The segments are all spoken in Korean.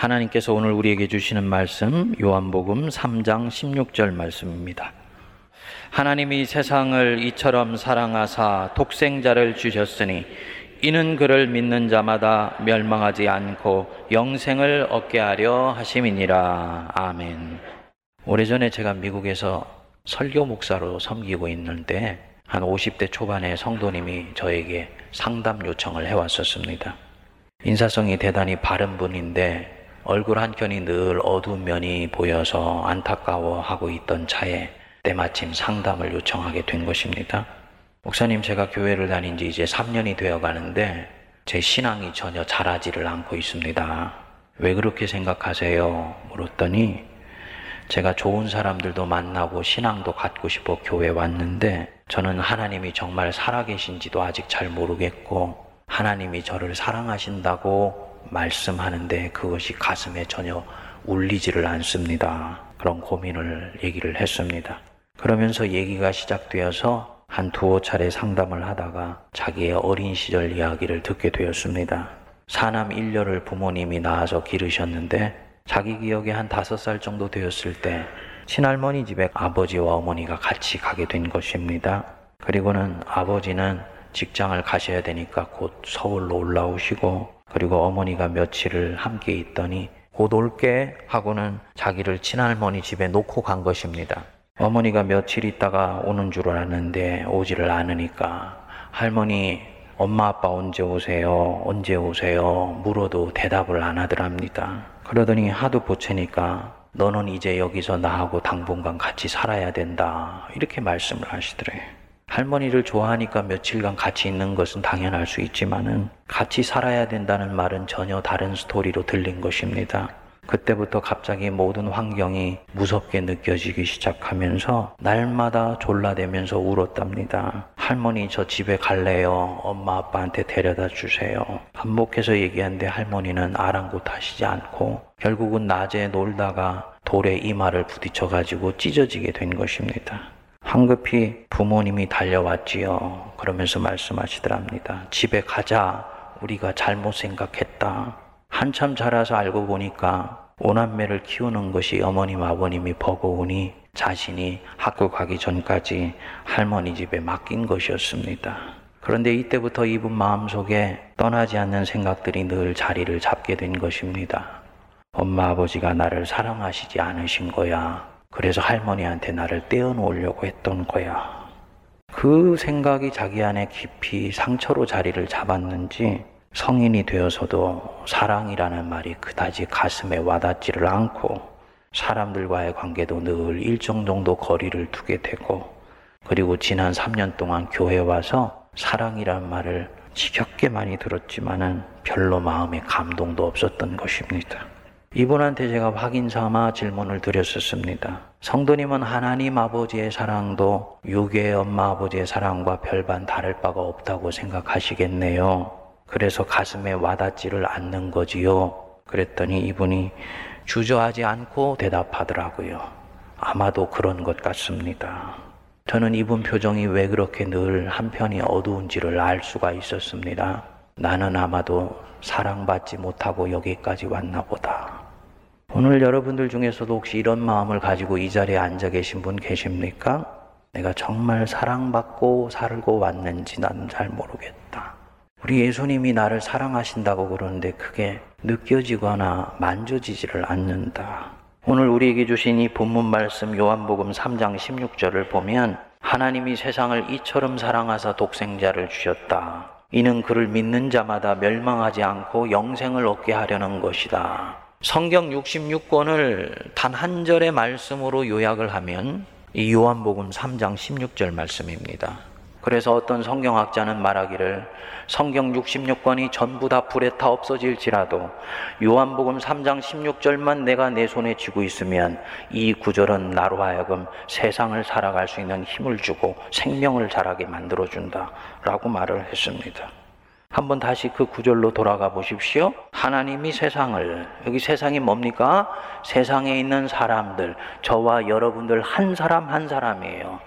하나님께서 오늘 우리에게 주시는 말씀 요한복음 3장 16절 말씀입니다. 하나님이 세상을 이처럼 사랑하사 독생자를 주셨으니 이는 그를 믿는 자마다 멸망하지 않고 영생을 얻게 하려 하심이니라. 아멘. 오래전에 제가 미국에서 설교 목사로 섬기고 있는데 한 50대 초반의 성도님이 저에게 상담 요청을 해왔었습니다. 인사성이 대단히 바른 분인데 얼굴 한켠이 늘 어두운 면이 보여서 안타까워하고 있던 차에 때마침 상담을 요청하게 된 것입니다. 목사님, 제가 교회를 다닌 지 이제 3년이 되어 가는데 제 신앙이 전혀 자라지를 않고 있습니다. 왜 그렇게 생각하세요? 물었더니 제가 좋은 사람들도 만나고 신앙도 갖고 싶어 교회 왔는데 저는 하나님이 정말 살아계신지도 아직 잘 모르겠고 하나님이 저를 사랑하신다고 말씀하는데 그것이 가슴에 전혀 울리지를 않습니다. 그런 고민을 얘기를 했습니다. 그러면서 얘기가 시작되어서 한 두어 차례 상담을 하다가 자기의 어린 시절 이야기를 듣게 되었습니다. 사남 일녀를 부모님이 낳아서 기르셨는데 자기 기억에 한 다섯 살 정도 되었을 때 친할머니 집에 아버지와 어머니가 같이 가게 된 것입니다. 그리고는 아버지는 직장을 가셔야 되니까 곧 서울로 올라오시고 그리고 어머니가 며칠을 함께 있더니 곧 올게 하고는 자기를 친할머니 집에 놓고 간 것입니다. 어머니가 며칠 있다가 오는 줄 알았는데 오지를 않으니까 할머니 엄마 아빠 언제 오세요? 언제 오세요? 물어도 대답을 안 하더랍니다. 그러더니 하도 보채니까 너는 이제 여기서 나하고 당분간 같이 살아야 된다. 이렇게 말씀을 하시더래요. 할머니를 좋아하니까 며칠간 같이 있는 것은 당연할 수 있지만은 같이 살아야 된다는 말은 전혀 다른 스토리로 들린 것입니다. 그때부터 갑자기 모든 환경이 무섭게 느껴지기 시작하면서 날마다 졸라대면서 울었답니다. 할머니 저 집에 갈래요. 엄마 아빠한테 데려다 주세요. 반복해서 얘기하는데 할머니는 아랑곳하시지 않고 결국은 낮에 놀다가 돌에 이마를 부딪혀 가지고 찢어지게 된 것입니다. 황급히 부모님이 달려왔지요. 그러면서 말씀하시더랍니다. 집에 가자. 우리가 잘못 생각했다. 한참 자라서 알고 보니까 오남매를 키우는 것이 어머님 아버님이 버거우니 자신이 학교 가기 전까지 할머니 집에 맡긴 것이었습니다. 그런데 이때부터 이분 마음속에 떠나지 않는 생각들이 늘 자리를 잡게 된 것입니다. 엄마 아버지가 나를 사랑하시지 않으신 거야. 그래서 할머니한테 나를 떼어놓으려고 했던 거야. 그 생각이 자기 안에 깊이 상처로 자리를 잡았는지 성인이 되어서도 사랑이라는 말이 그다지 가슴에 와닿지를 않고 사람들과의 관계도 늘 일정 정도 거리를 두게 되고 그리고 지난 3년 동안 교회 와서 사랑이란 말을 지겹게 많이 들었지만은 별로 마음에 감동도 없었던 것입니다. 이분한테 제가 확인 삼아 질문을 드렸었습니다. 성도님은 하나님 아버지의 사랑도 유괴의 엄마 아버지의 사랑과 별반 다를 바가 없다고 생각하시겠네요. 그래서 가슴에 와닿지를 않는 거지요. 그랬더니 이분이 주저하지 않고 대답하더라고요. 아마도 그런 것 같습니다. 저는 이분 표정이 왜 그렇게 늘 한편이 어두운지를 알 수가 있었습니다. 나는 아마도 사랑받지 못하고 여기까지 왔나 보다. 오늘 여러분들 중에서도 혹시 이런 마음을 가지고 이 자리에 앉아 계신 분 계십니까? 내가 정말 사랑받고 살고 왔는지 나는 잘 모르겠다. 우리 예수님이 나를 사랑하신다고 그러는데 그게 느껴지거나 만져지지를 않는다. 오늘 우리에게 주신 이 본문 말씀 요한복음 3장 16절을 보면 하나님이 세상을 이처럼 사랑하사 독생자를 주셨다. 이는 그를 믿는 자마다 멸망하지 않고 영생을 얻게 하려는 것이다. 성경 66권을 단 한 절의 말씀으로 요약을 하면 이 요한복음 3장 16절 말씀입니다. 그래서 어떤 성경학자는 말하기를 성경 66권이 전부 다 불에 타 없어질지라도 요한복음 3장 16절만 내가 내 손에 쥐고 있으면 이 구절은 나로 하여금 세상을 살아갈 수 있는 힘을 주고 생명을 자라게 만들어준다. 라고 말을 했습니다. 한번 다시 그 구절로 돌아가 보십시오. 하나님이 세상을, 여기 세상이 뭡니까? 세상에 있는 사람들, 저와 여러분들 한 사람 한 사람이에요.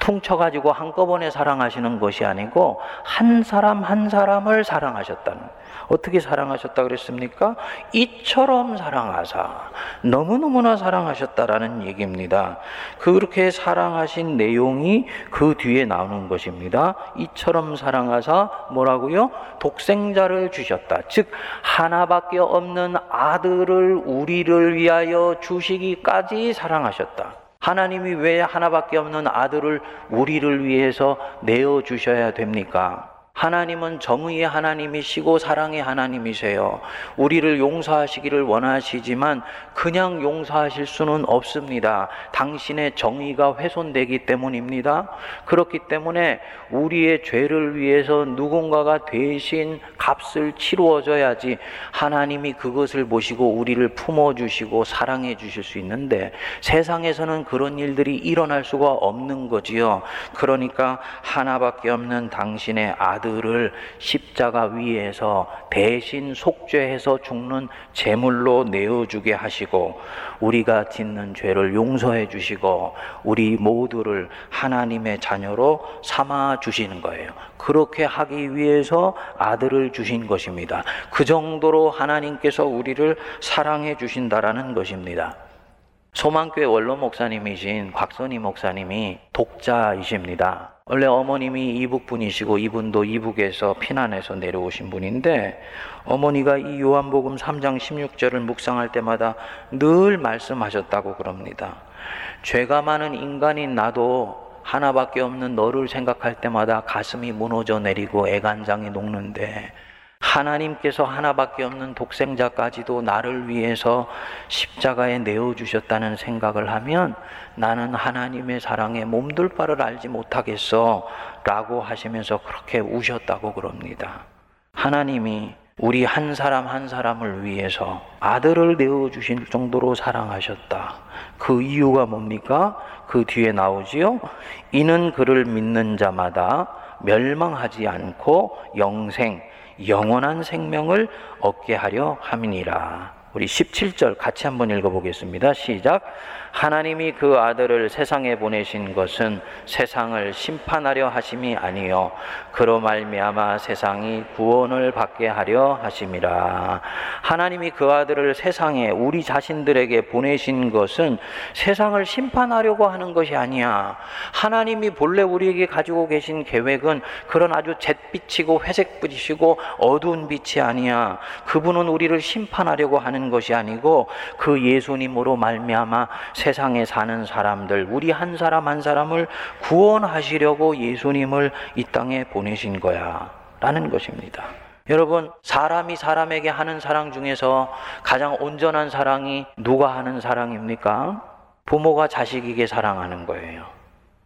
퉁쳐가지고 한꺼번에 사랑하시는 것이 아니고 한 사람 한 사람을 사랑하셨다는 어떻게 사랑하셨다 그랬습니까? 이처럼 사랑하사 너무너무나 사랑하셨다라는 얘기입니다. 그렇게 사랑하신 내용이 그 뒤에 나오는 것입니다. 이처럼 사랑하사 뭐라고요? 독생자를 주셨다. 즉 하나밖에 없는 아들을 우리를 위하여 주시기까지 사랑하셨다. 하나님이 왜 하나밖에 없는 아들을 우리를 위해서 내어 주셔야 됩니까? 하나님은 정의의 하나님이시고 사랑의 하나님이세요. 우리를 용서하시기를 원하시지만 그냥 용서하실 수는 없습니다. 당신의 정의가 훼손되기 때문입니다. 그렇기 때문에 우리의 죄를 위해서 누군가가 대신 값을 치루어져야지 하나님이 그것을 보시고 우리를 품어주시고 사랑해 주실 수 있는데 세상에서는 그런 일들이 일어날 수가 없는 거지요. 그러니까 하나밖에 없는 당신의 아들 아들을 십자가 위에서 대신 속죄해서 죽는 제물로 내어주게 하시고 우리가 짓는 죄를 용서해 주시고 우리 모두를 하나님의 자녀로 삼아 주시는 거예요. 그렇게 하기 위해서 아들을 주신 것입니다. 그 정도로 하나님께서 우리를 사랑해 주신다라는 것입니다. 소망교회 원로 목사님이신 곽선희 목사님이 독자이십니다. 원래 어머님이 이북 분이시고 이분도 이북에서 피난해서 내려오신 분인데 어머니가 이 요한복음 3장 16절을 묵상할 때마다 늘 말씀하셨다고 그럽니다. 죄가 많은 인간인 나도 하나밖에 없는 너를 생각할 때마다 가슴이 무너져 내리고 애간장이 녹는데 하나님께서 하나밖에 없는 독생자까지도 나를 위해서 십자가에 내어주셨다는 생각을 하면 나는 하나님의 사랑에 몸둘 바를 알지 못하겠어 라고 하시면서 그렇게 우셨다고 그럽니다. 하나님이 우리 한 사람 한 사람을 위해서 아들을 내어주실 정도로 사랑하셨다. 그 이유가 뭡니까? 그 뒤에 나오지요. 이는 그를 믿는 자마다 멸망하지 않고 영생, 영원한 생명을 얻게 하려 함이니라. 우리 17절 같이 한번 읽어보겠습니다. 시작. 하나님이 그 아들을 세상에 보내신 것은 세상을 심판하려 하심이 아니요 그로 말미암아 세상이 구원을 받게 하려 하심이라. 하나님이 그 아들을 세상에 우리 자신들에게 보내신 것은 세상을 심판하려고 하는 것이 아니야. 하나님이 본래 우리에게 가지고 계신 계획은 그런 아주 잿빛이고 회색빛이고 어두운 빛이 아니야. 그분은 우리를 심판하려고 하는 것이 아니고 그 예수님으로 말미암아 세상에 사는 사람들, 우리 한 사람 한 사람을 구원하시려고 예수님을 이 땅에 보내신 거야. 라는 것입니다. 여러분, 사람이 사람에게 하는 사랑 중에서 가장 온전한 사랑이 누가 하는 사랑입니까? 부모가 자식에게 사랑하는 거예요.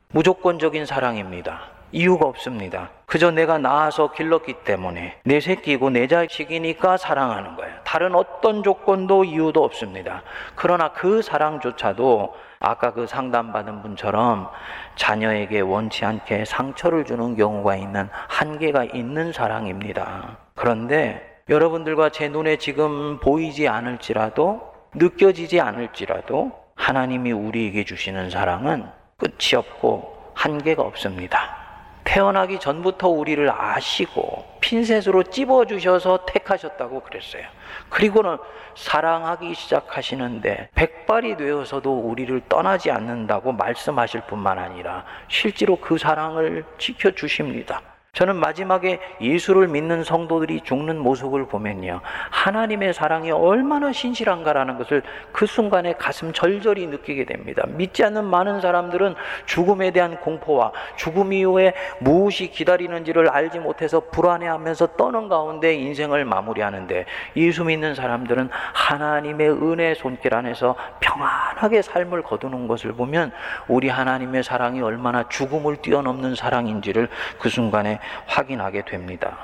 무조건적인 사랑입니다. 이유가 없습니다. 그저 내가 낳아서 길렀기 때문에 내 새끼고 내 자식이니까 사랑하는 거예요. 다른 어떤 조건도 이유도 없습니다. 그러나 그 사랑조차도 아까 그 상담받은 분처럼 자녀에게 원치 않게 상처를 주는 경우가 있는 한계가 있는 사랑입니다. 그런데 여러분들과 제 눈에 지금 보이지 않을지라도 느껴지지 않을지라도 하나님이 우리에게 주시는 사랑은 끝이 없고 한계가 없습니다. 태어나기 전부터 우리를 아시고 핀셋으로 찝어주셔서 택하셨다고 그랬어요. 그리고는 사랑하기 시작하시는데 백발이 되어서도 우리를 떠나지 않는다고 말씀하실 뿐만 아니라 실제로 그 사랑을 지켜주십니다. 저는 마지막에 예수를 믿는 성도들이 죽는 모습을 보면요. 하나님의 사랑이 얼마나 신실한가라는 것을 그 순간에 가슴 절절히 느끼게 됩니다. 믿지 않는 많은 사람들은 죽음에 대한 공포와 죽음 이후에 무엇이 기다리는지를 알지 못해서 불안해하면서 떠는 가운데 인생을 마무리하는데 예수 믿는 사람들은 하나님의 은혜 손길 안에서 평안하게 삶을 거두는 것을 보면 우리 하나님의 사랑이 얼마나 죽음을 뛰어넘는 사랑인지를 그 순간에 확인하게 됩니다.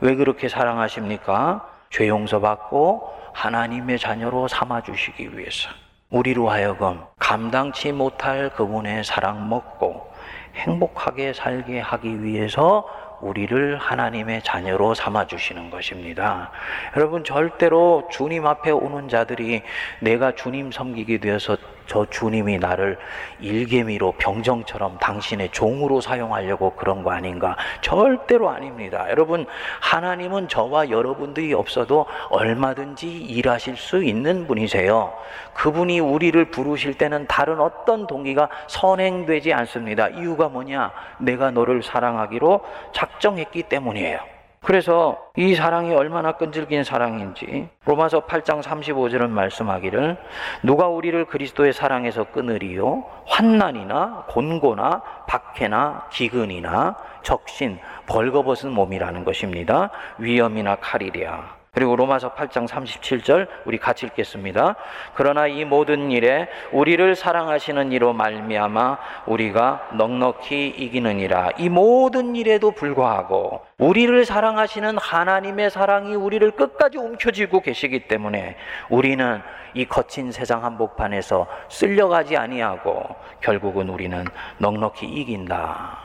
왜 그렇게 사랑하십니까? 죄 용서받고 하나님의 자녀로 삼아주시기 위해서. 우리로 하여금 감당치 못할 그분의 사랑 먹고 행복하게 살게 하기 위해서 우리를 하나님의 자녀로 삼아 주시는 것입니다. 여러분 절대로 주님 앞에 오는 자들이 내가 주님 섬기게 되어서 저 주님이 나를 일개미로 병정처럼 당신의 종으로 사용하려고 그런 거 아닌가? 절대로 아닙니다. 여러분, 하나님은 저와 여러분들이 없어도 얼마든지 일하실 수 있는 분이세요. 그분이 우리를 부르실 때는 다른 어떤 동기가 선행되지 않습니다. 이유가 뭐냐? 내가 너를 사랑하기로 작정했기 때문이에요. 그래서 이 사랑이 얼마나 끈질긴 사랑인지 로마서 8장 35절은 말씀하기를 누가 우리를 그리스도의 사랑에서 끊으리요? 환난이나 곤고나 박해나 기근이나 적신 벌거벗은 몸이라는 것입니다. 위험이나 칼이랴 그리고 로마서 8장 37절 우리 같이 읽겠습니다. 그러나 이 모든 일에 우리를 사랑하시는 이로 말미암아 우리가 넉넉히 이기느니라. 이 모든 일에도 불구하고 우리를 사랑하시는 하나님의 사랑이 우리를 끝까지 움켜쥐고 계시기 때문에 우리는 이 거친 세상 한복판에서 쓸려가지 아니하고 결국은 우리는 넉넉히 이긴다.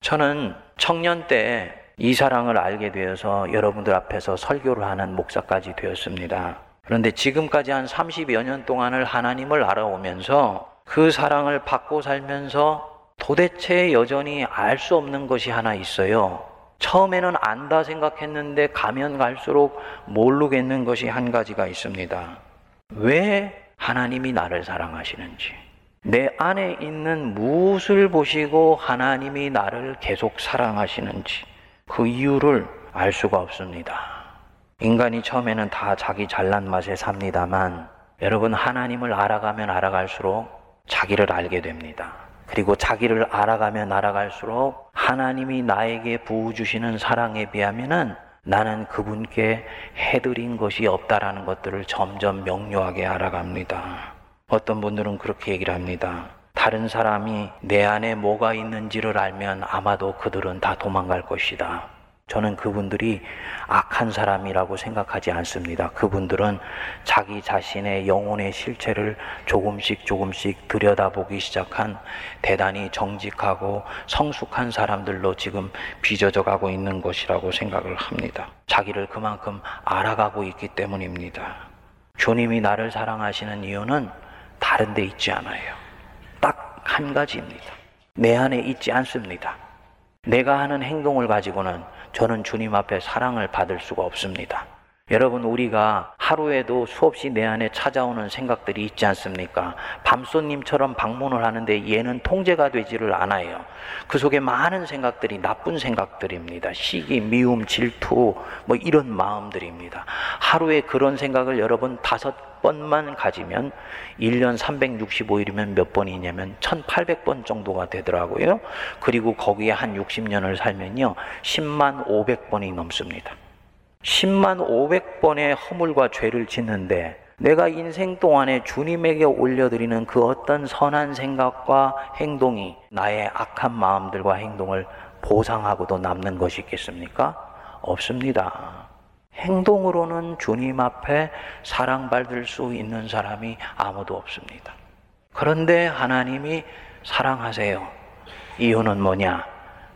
저는 청년 때 이 사랑을 알게 되어서 여러분들 앞에서 설교를 하는 목사까지 되었습니다. 그런데 지금까지 한 30여 년 동안을 하나님을 알아오면서 그 사랑을 받고 살면서 도대체 여전히 알 수 없는 것이 하나 있어요. 처음에는 안다 생각했는데 가면 갈수록 모르겠는 것이 한 가지가 있습니다. 왜 하나님이 나를 사랑하시는지. 내 안에 있는 무엇을 보시고 하나님이 나를 계속 사랑하시는지. 그 이유를 알 수가 없습니다. 인간이 처음에는 다 자기 잘난 맛에 삽니다만 여러분 하나님을 알아가면 알아갈수록 자기를 알게 됩니다. 그리고 자기를 알아가면 알아갈수록 하나님이 나에게 부어 주시는 사랑에 비하면은 나는 그분께 해드린 것이 없다라는 것들을 점점 명료하게 알아갑니다. 어떤 분들은 그렇게 얘기를 합니다. 다른 사람이 내 안에 뭐가 있는지를 알면 아마도 그들은 다 도망갈 것이다. 저는 그분들이 악한 사람이라고 생각하지 않습니다. 그분들은 자기 자신의 영혼의 실체를 조금씩 조금씩 들여다보기 시작한 대단히 정직하고 성숙한 사람들로 지금 빚어져 가고 있는 것이라고 생각을 합니다. 자기를 그만큼 알아가고 있기 때문입니다. 주님이 나를 사랑하시는 이유는 다른 데 있지 않아요. 한 가지입니다. 내 안에 있지 않습니다. 내가 하는 행동을 가지고는 저는 주님 앞에 사랑을 받을 수가 없습니다. 여러분, 우리가 하루에도 수없이 내 안에 찾아오는 생각들이 있지 않습니까? 밤손님처럼 방문을 하는데 얘는 통제가 되지를 않아요. 그 속에 많은 생각들이 나쁜 생각들입니다. 시기, 미움, 질투, 뭐 이런 마음들입니다. 하루에 그런 생각을 여러분 다섯 번만 가지면 1년 365일이면 몇 번이냐면 1800번 정도가 되더라고요. 그리고 거기에 한 60년을 살면요. 10만 500번이 넘습니다. 10만 500번의 허물과 죄를 짓는데 내가 인생 동안에 주님에게 올려드리는 그 어떤 선한 생각과 행동이 나의 악한 마음들과 행동을 보상하고도 남는 것이 있겠습니까? 없습니다. 행동으로는 주님 앞에 사랑받을 수 있는 사람이 아무도 없습니다. 그런데 하나님이 사랑하세요. 이유는 뭐냐?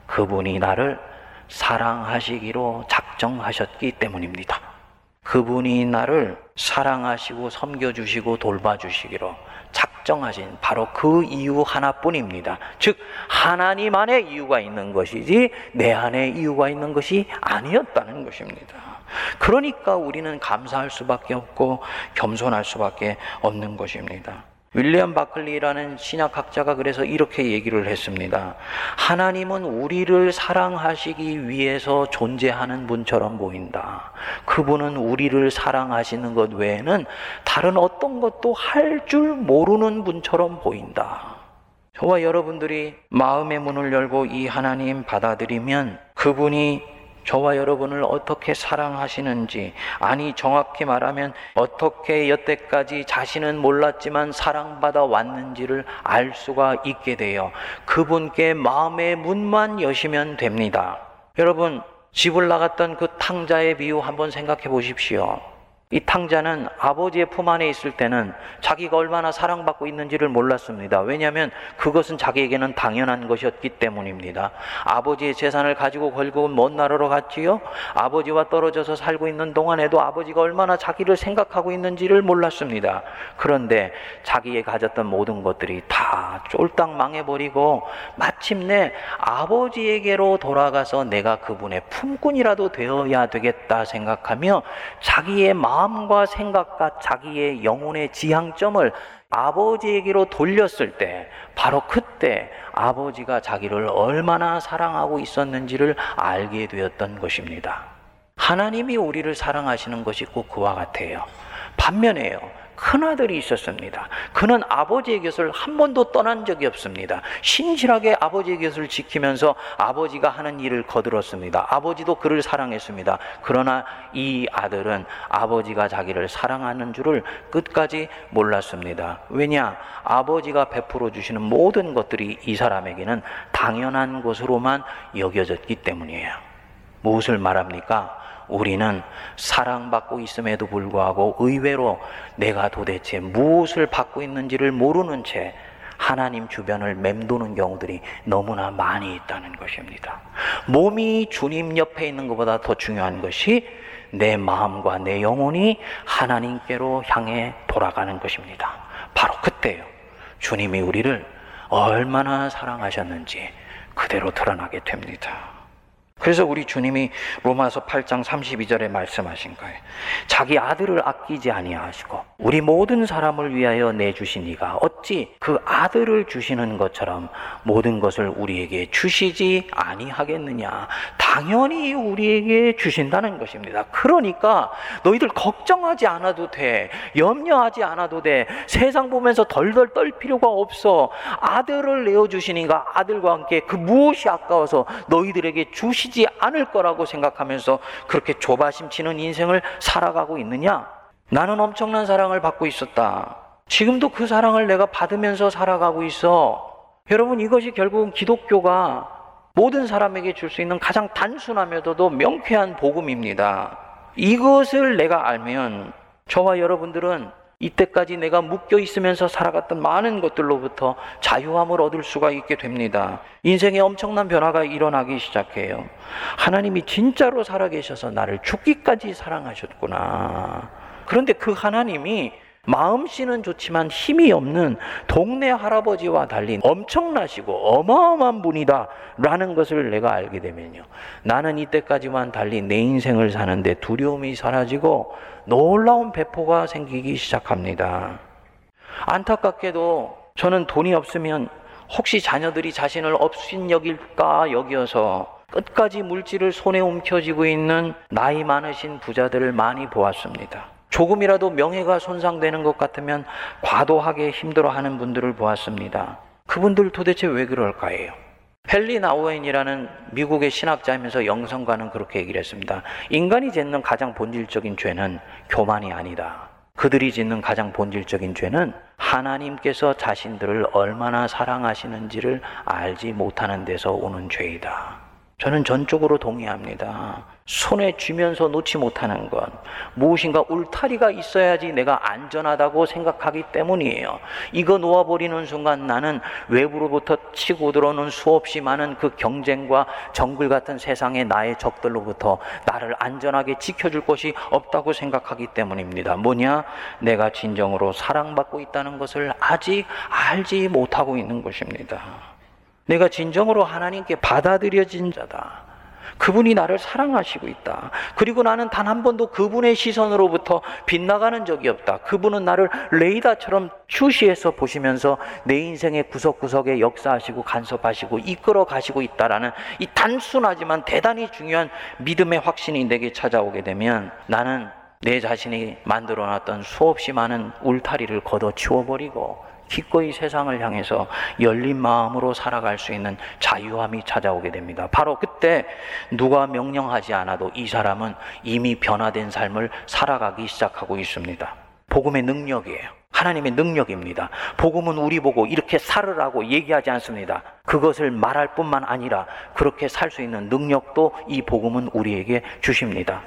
그분이 나를 사랑하시기로 작 정하셨기 때문입니다. 그분이 나를 사랑하시고 섬겨주시고 돌봐주시기로 작정하신 바로 그 이유 하나뿐입니다. 즉, 하나님 안에 이유가 있는 것이지 내 안에 이유가 있는 것이 아니었다는 것입니다. 그러니까 우리는 감사할 수밖에 없고 겸손할 수밖에 없는 것입니다. 윌리엄 바클리라는 신약학자가 그래서 이렇게 얘기를 했습니다. 하나님은 우리를 사랑하시기 위해서 존재하는 분처럼 보인다. 그분은 우리를 사랑하시는 것 외에는 다른 어떤 것도 할 줄 모르는 분처럼 보인다. 저와 여러분들이 마음의 문을 열고 이 하나님 받아들이면 그분이 저와 여러분을 어떻게 사랑하시는지, 아니, 정확히 말하면 어떻게 여태까지 자신은 몰랐지만 사랑받아 왔는지를 알 수가 있게 돼요. 그분께 마음의 문만 여시면 됩니다. 여러분, 집을 나갔던 그 탕자의 비유 한번 생각해 보십시오. 이 탕자는 아버지의 품 안에 있을 때는 자기가 얼마나 사랑받고 있는지를 몰랐습니다. 왜냐하면 그것은 자기에게는 당연한 것이었기 때문입니다. 아버지의 재산을 가지고 걸고 먼 나라로 갔지요. 아버지와 떨어져서 살고 있는 동안에도 아버지가 얼마나 자기를 생각하고 있는지를 몰랐습니다. 그런데 자기의 가졌던 모든 것들이 다 쫄딱 망해버리고 마침내 아버지에게로 돌아가서 내가 그분의 품꾼이라도 되어야 되겠다 생각하며 자기의 마음 마음과 생각과 자기의 영혼의 지향점을 아버지에게로 돌렸을 때 바로 그때 아버지가 자기를 얼마나 사랑하고 있었는지를 알게 되었던 것입니다. 하나님이 우리를 사랑하시는 것이 꼭 그와 같아요. 반면에요. 큰아들이 있었습니다. 그는 아버지의 곁을 한 번도 떠난 적이 없습니다. 신실하게 아버지의 곁을 지키면서 아버지가 하는 일을 거들었습니다. 아버지도 그를 사랑했습니다. 그러나 이 아들은 아버지가 자기를 사랑하는 줄을 끝까지 몰랐습니다. 왜냐? 아버지가 베풀어 주시는 모든 것들이 이 사람에게는 당연한 것으로만 여겨졌기 때문이에요. 무엇을 말합니까? 우리는 사랑받고 있음에도 불구하고 의외로 내가 도대체 무엇을 받고 있는지를 모르는 채 하나님 주변을 맴도는 경우들이 너무나 많이 있다는 것입니다. 몸이 주님 옆에 있는 것보다 더 중요한 것이 내 마음과 내 영혼이 하나님께로 향해 돌아가는 것입니다. 바로 그때요. 주님이 우리를 얼마나 사랑하셨는지 그대로 드러나게 됩니다. 그래서 우리 주님이 로마서 8장 32절에 말씀하신 거예요. 자기 아들을 아끼지 아니하시고 우리 모든 사람을 위하여 내주신 이가 어찌 그 아들을 주시는 것처럼 모든 것을 우리에게 주시지 아니하겠느냐. 당연히 우리에게 주신다는 것입니다. 그러니까 너희들 걱정하지 않아도 돼. 염려하지 않아도 돼. 세상 보면서 덜덜 떨 필요가 없어. 아들을 내어 주시니까 아들과 함께 그 무엇이 아까워서 너희들에게 주시지 않을 거라고 생각하면서 그렇게 조바심 치는 인생을 살아가고 있느냐? 나는 엄청난 사랑을 받고 있었다. 지금도 그 사랑을 내가 받으면서 살아가고 있어. 여러분, 이것이 결국은 기독교가 모든 사람에게 줄 수 있는 가장 단순하면서도 명쾌한 복음입니다. 이것을 내가 알면 저와 여러분들은 이때까지 내가 묶여 있으면서 살아갔던 많은 것들로부터 자유함을 얻을 수가 있게 됩니다. 인생에 엄청난 변화가 일어나기 시작해요. 하나님이 진짜로 살아계셔서 나를 죽기까지 사랑하셨구나. 그런데 그 하나님이 마음씨는 좋지만 힘이 없는 동네 할아버지와 달리 엄청나시고 어마어마한 분이다 라는 것을 내가 알게 되면요. 나는 이때까지만 달리 내 인생을 사는데 두려움이 사라지고 놀라운 배포가 생기기 시작합니다. 안타깝게도 저는 돈이 없으면 혹시 자녀들이 자신을 업신여길까 여기어서 끝까지 물질을 손에 움켜쥐고 있는 나이 많으신 부자들을 많이 보았습니다. 조금이라도 명예가 손상되는 것 같으면 과도하게 힘들어하는 분들을 보았습니다. 그분들 도대체 왜 그럴까요? 헨리 나우엔이라는 미국의 신학자이면서 영성가는 그렇게 얘기를 했습니다. 인간이 짓는 가장 본질적인 죄는 교만이 아니다. 그들이 짓는 가장 본질적인 죄는 하나님께서 자신들을 얼마나 사랑하시는지를 알지 못하는 데서 오는 죄이다. 저는 전적으로 동의합니다. 손에 쥐면서 놓지 못하는 것, 무엇인가 울타리가 있어야지 내가 안전하다고 생각하기 때문이에요. 이거 놓아버리는 순간 나는 외부로부터 치고 들어오는 수없이 많은 그 경쟁과 정글 같은 세상의 나의 적들로부터 나를 안전하게 지켜줄 것이 없다고 생각하기 때문입니다. 뭐냐? 내가 진정으로 사랑받고 있다는 것을 아직 알지 못하고 있는 것입니다. 내가 진정으로 하나님께 받아들여진 자다. 그분이 나를 사랑하시고 있다. 그리고 나는 단 한 번도 그분의 시선으로부터 빗나가는 적이 없다. 그분은 나를 레이다처럼 휴시해서 보시면서 내 인생의 구석구석에 역사하시고 간섭하시고 이끌어 가시고 있다라는 이 단순하지만 대단히 중요한 믿음의 확신이 내게 찾아오게 되면 나는 내 자신이 만들어 놨던 수없이 많은 울타리를 걷어 치워버리고 기꺼이 세상을 향해서 열린 마음으로 살아갈 수 있는 자유함이 찾아오게 됩니다. 바로 그때 누가 명령하지 않아도 이 사람은 이미 변화된 삶을 살아가기 시작하고 있습니다. 복음의 능력이에요. 하나님의 능력입니다. 복음은 우리 보고 이렇게 살으라고 얘기하지 않습니다. 그것을 말할 뿐만 아니라 그렇게 살 수 있는 능력도 이 복음은 우리에게 주십니다.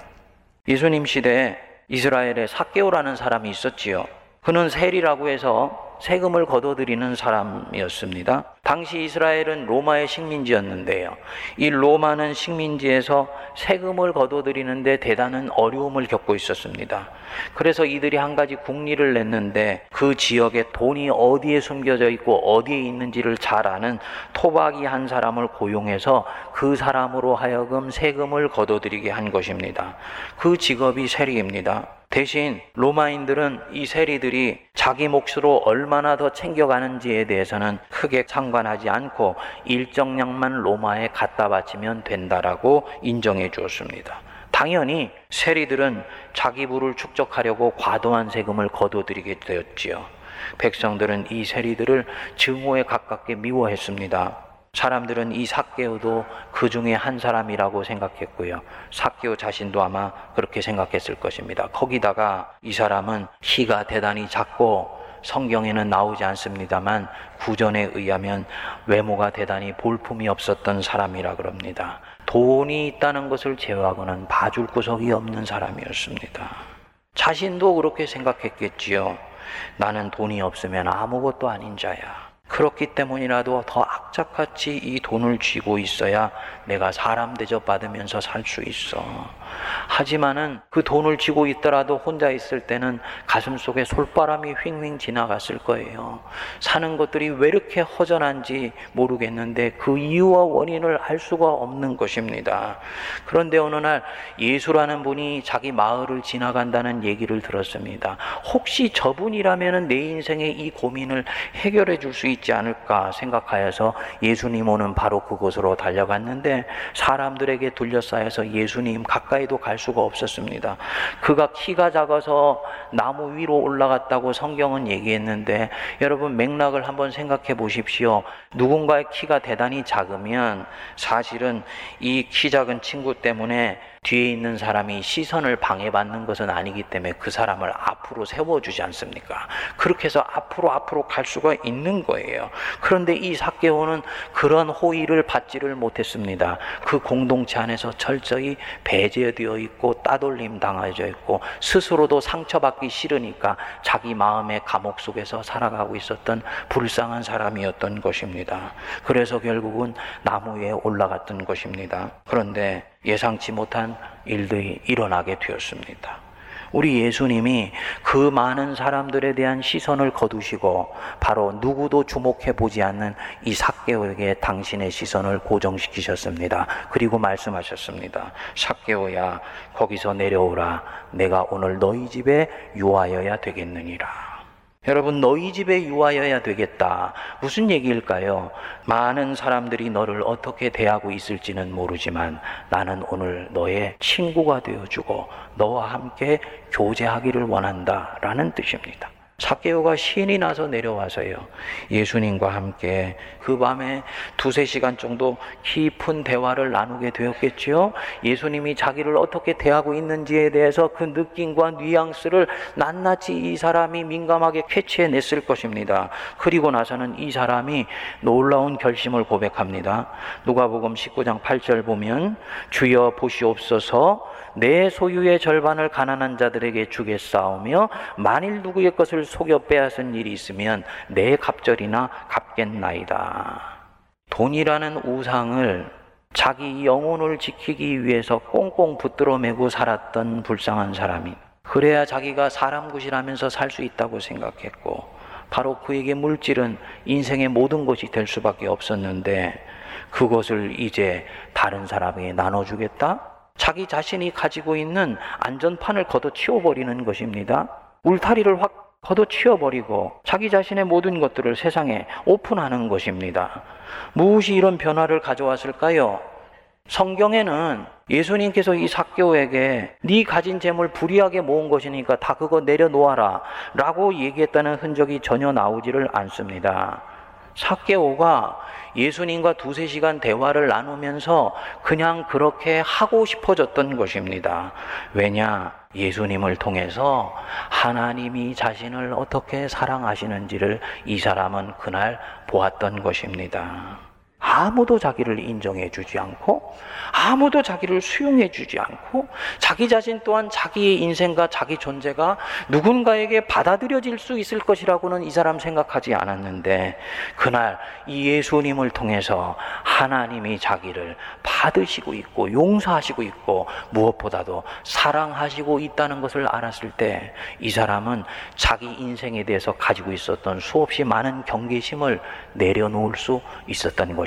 예수님 시대에 이스라엘에 사개오라는 사람이 있었지요. 그는 셀이라고 해서 세금을 거둬들이는 사람이었습니다. 당시 이스라엘은 로마의 식민지였는데요. 이 로마는 식민지에서 세금을 거둬들이는데 대단한 어려움을 겪고 있었습니다. 그래서 이들이 한 가지 국리를 냈는데 그 지역에 돈이 어디에 숨겨져 있고 어디에 있는지를 잘 아는 토박이 한 사람을 고용해서 그 사람으로 하여금 세금을 거둬들이게 한 것입니다. 그 직업이 세리입니다. 대신 로마인들은 이 세리들이 자기 몫으로 얼마나 더 챙겨가는지에 대해서는 크게 상관 하지 않고 일정량만 로마에 갖다 바치면 된다라고 인정해 주었습니다. 당연히 세리들은 자기 부를 축적하려고 과도한 세금을 거둬들이게 되었지요. 백성들은 이 세리들을 증오에 가깝게 미워했습니다. 사람들은 이 사개오도 그 중에 한 사람이라고 생각했고요. 사개오 자신도 아마 그렇게 생각했을 것입니다. 거기다가 이 사람은 키가 대단히 작고 성경에는 나오지 않습니다만 구전에 의하면 외모가 대단히 볼품이 없었던 사람이라 그럽니다. 돈이 있다는 것을 제외하고는 봐줄 구석이 없는 사람이었습니다. 자신도 그렇게 생각했겠지요. 나는 돈이 없으면 아무것도 아닌 자야. 그렇기 때문이라도 더 악착같이 이 돈을 쥐고 있어야 내가 사람 대접받으면서 살 수 있어. 하지만은 그 돈을 쥐고 있더라도 혼자 있을 때는 가슴 속에 솔바람이 휙휙 지나갔을 거예요. 사는 것들이 왜 이렇게 허전한지 모르겠는데 그 이유와 원인을 알 수가 없는 것입니다. 그런데 어느 날 예수라는 분이 자기 마을을 지나간다는 얘기를 들었습니다. 혹시 저분이라면 내 인생의 이 고민을 해결해 줄 수 있지 않을까 생각하여서 예수님 오는 바로 그곳으로 달려갔는데 사람들에게 둘러싸여서 예수님 가까이 도 갈 수가 없었습니다. 그가 키가 작아서 나무 위로 올라갔다고 성경은 얘기했는데 여러분 맥락을 한번 생각해 보십시오. 누군가의 키가 대단히 작으면 사실은 이 키 작은 친구 때문에 뒤에 있는 사람이 시선을 방해받는 것은 아니기 때문에 그 사람을 앞으로 세워주지 않습니까? 그렇게 해서 앞으로 앞으로 갈 수가 있는 거예요. 그런데 이 사개오는 그런 호의를 받지를 못했습니다. 그 공동체 안에서 철저히 배제되어 있고 따돌림 당해져 있고 스스로도 상처받기 싫으니까 자기 마음의 감옥 속에서 살아가고 있었던 불쌍한 사람이었던 것입니다. 그래서 결국은 나무 위에 올라갔던 것입니다. 그런데 예상치 못한 일들이 일어나게 되었습니다. 우리 예수님이 그 많은 사람들에 대한 시선을 거두시고 바로 누구도 주목해 보지 않는 이 삭개오에게 당신의 시선을 고정시키셨습니다. 그리고 말씀하셨습니다. 삭개오야 거기서 내려오라 내가 오늘 너희 집에 유하여야 되겠느니라. 여러분, 너희 집에 유하여야 되겠다. 무슨 얘기일까요? 많은 사람들이 너를 어떻게 대하고 있을지는 모르지만 나는 오늘 너의 친구가 되어주고 너와 함께 교제하기를 원한다. 라는 뜻입니다. 사케오가 신이 나서 내려와서요. 예수님과 함께 그 밤에 두세 시간 정도 깊은 대화를 나누게 되었겠지요. 예수님이 자기를 어떻게 대하고 있는지에 대해서 그 느낌과 뉘앙스를 낱낱이 이 사람이 민감하게 캐치해 냈을 것입니다. 그리고 나서는 이 사람이 놀라운 결심을 고백합니다. 누가복음 19장 8절 보면 주여 보시옵소서 내 소유의 절반을 가난한 자들에게 주겠사오며 만일 누구의 것을 속여 빼앗은 일이 있으면 내 갑절이나 갚겠나이다. 돈이라는 우상을 자기 영혼을 지키기 위해서 꽁꽁 붙들어 매고 살았던 불쌍한 사람이 그래야 자기가 사람 굿이라면서 살 수 있다고 생각했고 바로 그에게 물질은 인생의 모든 것이 될 수밖에 없었는데 그것을 이제 다른 사람에게 나눠주겠다? 자기 자신이 가지고 있는 안전판을 걷어치워버리는 것입니다. 울타리를 확 걷어치워버리고 자기 자신의 모든 것들을 세상에 오픈하는 것입니다. 무엇이 이런 변화를 가져왔을까요? 성경에는 예수님께서 이 사개오에게 네 가진 재물 불이하게 모은 것이니까 다 그거 내려놓아라 라고 얘기했다는 흔적이 전혀 나오지를 않습니다. 사개오가 예수님과 두세 시간 대화를 나누면서 그냥 그렇게 하고 싶어졌던 것입니다. 왜냐? 예수님을 통해서 하나님이 자신을 어떻게 사랑하시는지를 이 사람은 그날 보았던 것입니다. 아무도 자기를 인정해 주지 않고 아무도 자기를 수용해 주지 않고 자기 자신 또한 자기의 인생과 자기 존재가 누군가에게 받아들여질 수 있을 것이라고는 이 사람 생각하지 않았는데 그날 이 예수님을 통해서 하나님이 자기를 받으시고 있고 용서하시고 있고 무엇보다도 사랑하시고 있다는 것을 알았을 때 이 사람은 자기 인생에 대해서 가지고 있었던 수없이 많은 경계심을 내려놓을 수 있었던 것입니다.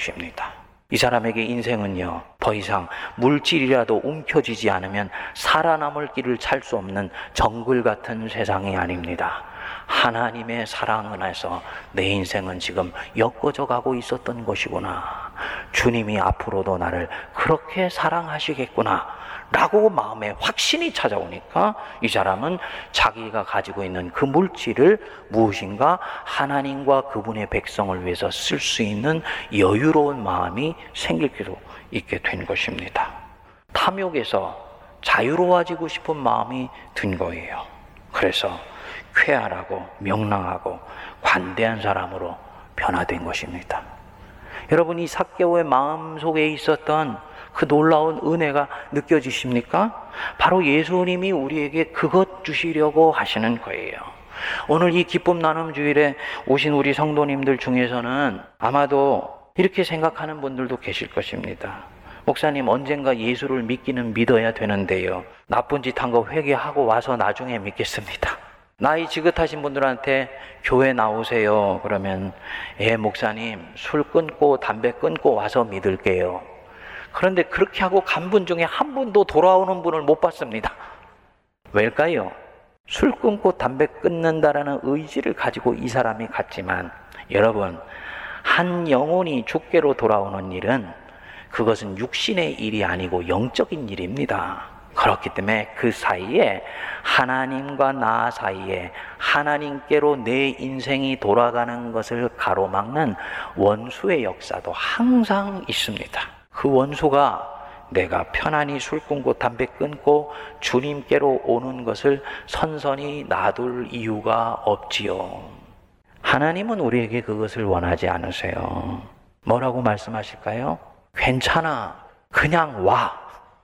이 사람에게 인생은요, 더 이상 물질이라도 움켜쥐지 않으면 살아남을 길을 찰 수 없는 정글 같은 세상이 아닙니다. 하나님의 사랑 은혜서 내 인생은 지금 엮어져 가고 있었던 것이구나. 주님이 앞으로도 나를 그렇게 사랑하시겠구나. 라고 마음에 확신이 찾아오니까 이 사람은 자기가 가지고 있는 그 물질을 무엇인가 하나님과 그분의 백성을 위해서 쓸 수 있는 여유로운 마음이 생길 수 있게 된 것입니다. 탐욕에서 자유로워지고 싶은 마음이 든 거예요. 그래서 쾌활하고 명랑하고 관대한 사람으로 변화된 것입니다. 여러분 이 사개오의 마음 속에 있었던 그 놀라운 은혜가 느껴지십니까? 바로 예수님이 우리에게 그것 주시려고 하시는 거예요. 오늘 이 기쁨 나눔 주일에 오신 우리 성도님들 중에서는 아마도 이렇게 생각하는 분들도 계실 것입니다. 목사님 언젠가 예수를 믿기는 믿어야 되는데요. 나쁜 짓 한 거 회개하고 와서 나중에 믿겠습니다. 나이 지긋하신 분들한테 교회 나오세요. 그러면 예 목사님 술 끊고 담배 끊고 와서 믿을게요. 그런데 그렇게 하고 간 분 중에 한 분도 돌아오는 분을 못 봤습니다. 왜일까요? 술 끊고 담배 끊는다라는 의지를 가지고 이 사람이 갔지만 여러분 한 영혼이 죽게로 돌아오는 일은 그것은 육신의 일이 아니고 영적인 일입니다. 그렇기 때문에 그 사이에 하나님과 나 사이에 하나님께로 내 인생이 돌아가는 것을 가로막는 원수의 역사도 항상 있습니다. 그 원수가 내가 편안히 술 끊고 담배 끊고 주님께로 오는 것을 선선히 놔둘 이유가 없지요. 하나님은 우리에게 그것을 원하지 않으세요. 뭐라고 말씀하실까요? 괜찮아. 그냥 와.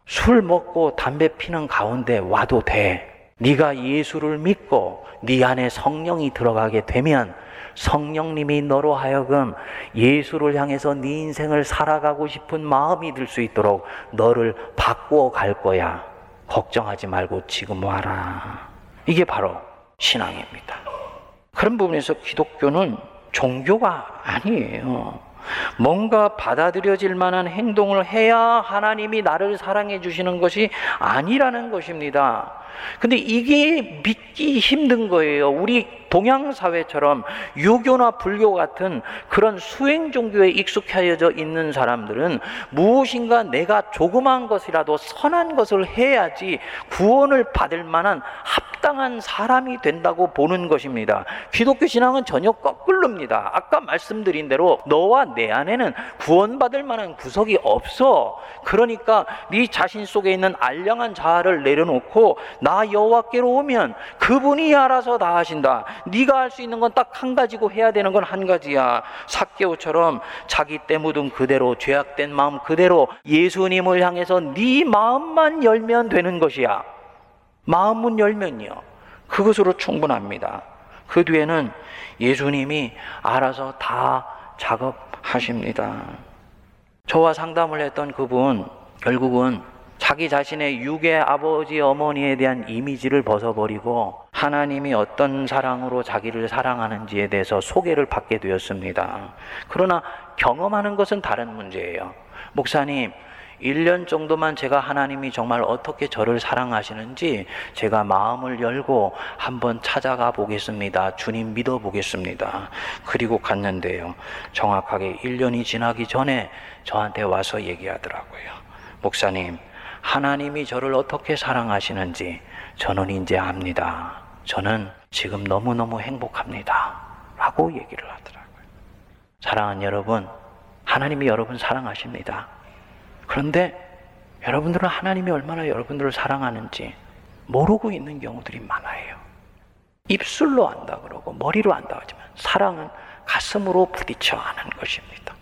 술 먹고 담배 피는 가운데 와도 돼. 네가 예수를 믿고 네 안에 성령이 들어가게 되면 성령님이 너로 하여금 예수를 향해서 네 인생을 살아가고 싶은 마음이 들 수 있도록 너를 바꾸어 갈 거야. 걱정하지 말고 지금 와라. 이게 바로 신앙입니다. 그런 부분에서 기독교는 종교가 아니에요. 뭔가 받아들여질 만한 행동을 해야 하나님이 나를 사랑해 주시는 것이 아니라는 것입니다. 근데 이게 믿기 힘든 거예요. 우리 동양 사회처럼 유교나 불교 같은 그런 수행 종교에 익숙해져 있는 사람들은 무엇인가 내가 조그만 것이라도 선한 것을 해야지 구원을 받을 만한 합당한 사람이 된다고 보는 것입니다. 기독교 신앙은 전혀 거꾸로입니다. 아까 말씀드린 대로 너와 내 안에는 구원받을 만한 구석이 없어. 그러니까 네 자신 속에 있는 알량한 자아를 내려놓고 나 여호와께로 오면 그분이 알아서 다 하신다. 네가 할 수 있는 건 딱 한 가지고 해야 되는 건 한 가지야. 사개오처럼 자기 때 묻은 그대로 죄악된 마음 그대로 예수님을 향해서 네 마음만 열면 되는 것이야. 마음문 열면요. 그것으로 충분합니다. 그 뒤에는 예수님이 알아서 다 작업하십니다. 저와 상담을 했던 그분 결국은 자기 자신의 육의 아버지 어머니에 대한 이미지를 벗어버리고 하나님이 어떤 사랑으로 자기를 사랑하는지에 대해서 소개를 받게 되었습니다. 그러나 경험하는 것은 다른 문제예요. 목사님, 1년 정도만 제가 하나님이 정말 어떻게 저를 사랑하시는지 제가 마음을 열고 한번 찾아가 보겠습니다. 주님 믿어 보겠습니다. 그리고 갔는데요. 정확하게 1년이 지나기 전에 저한테 와서 얘기하더라고요. 목사님, 하나님이 저를 어떻게 사랑하시는지 저는 이제 압니다. 저는 지금 너무너무 행복합니다. 라고 얘기를 하더라고요. 사랑하는 여러분, 하나님이 여러분 사랑하십니다. 그런데 여러분들은 하나님이 얼마나 여러분들을 사랑하는지 모르고 있는 경우들이 많아요. 입술로 안다 그러고 머리로 안다 하지만 사랑은 가슴으로 부딪혀 아는 것입니다.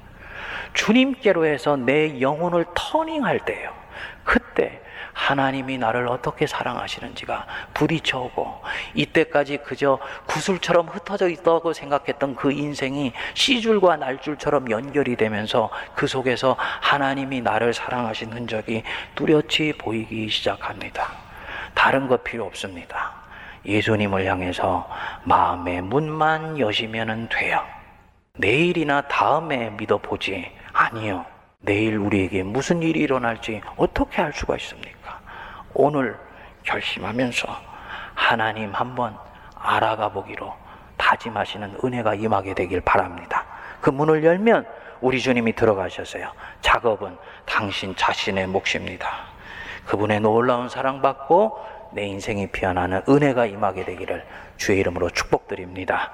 주님께로 해서 내 영혼을 터닝할 때요. 그때 하나님이 나를 어떻게 사랑하시는지가 부딪혀 오고 이때까지 그저 구슬처럼 흩어져 있다고 생각했던 그 인생이 씨줄과 날줄처럼 연결이 되면서 그 속에서 하나님이 나를 사랑하신 흔적이 뚜렷이 보이기 시작합니다. 다른 것 필요 없습니다. 예수님을 향해서 마음의 문만 여시면 돼요. 내일이나 다음에 믿어보지. 아니요. 내일 우리에게 무슨 일이 일어날지 어떻게 알 수가 있습니까? 오늘 결심하면서 하나님 한번 알아가 보기로 다짐하시는 은혜가 임하게 되길 바랍니다. 그 문을 열면 우리 주님이 들어가셔서요. 작업은 당신 자신의 몫입니다. 그분의 놀라운 사랑받고 내 인생이 피어나는 은혜가 임하게 되기를 주의 이름으로 축복드립니다.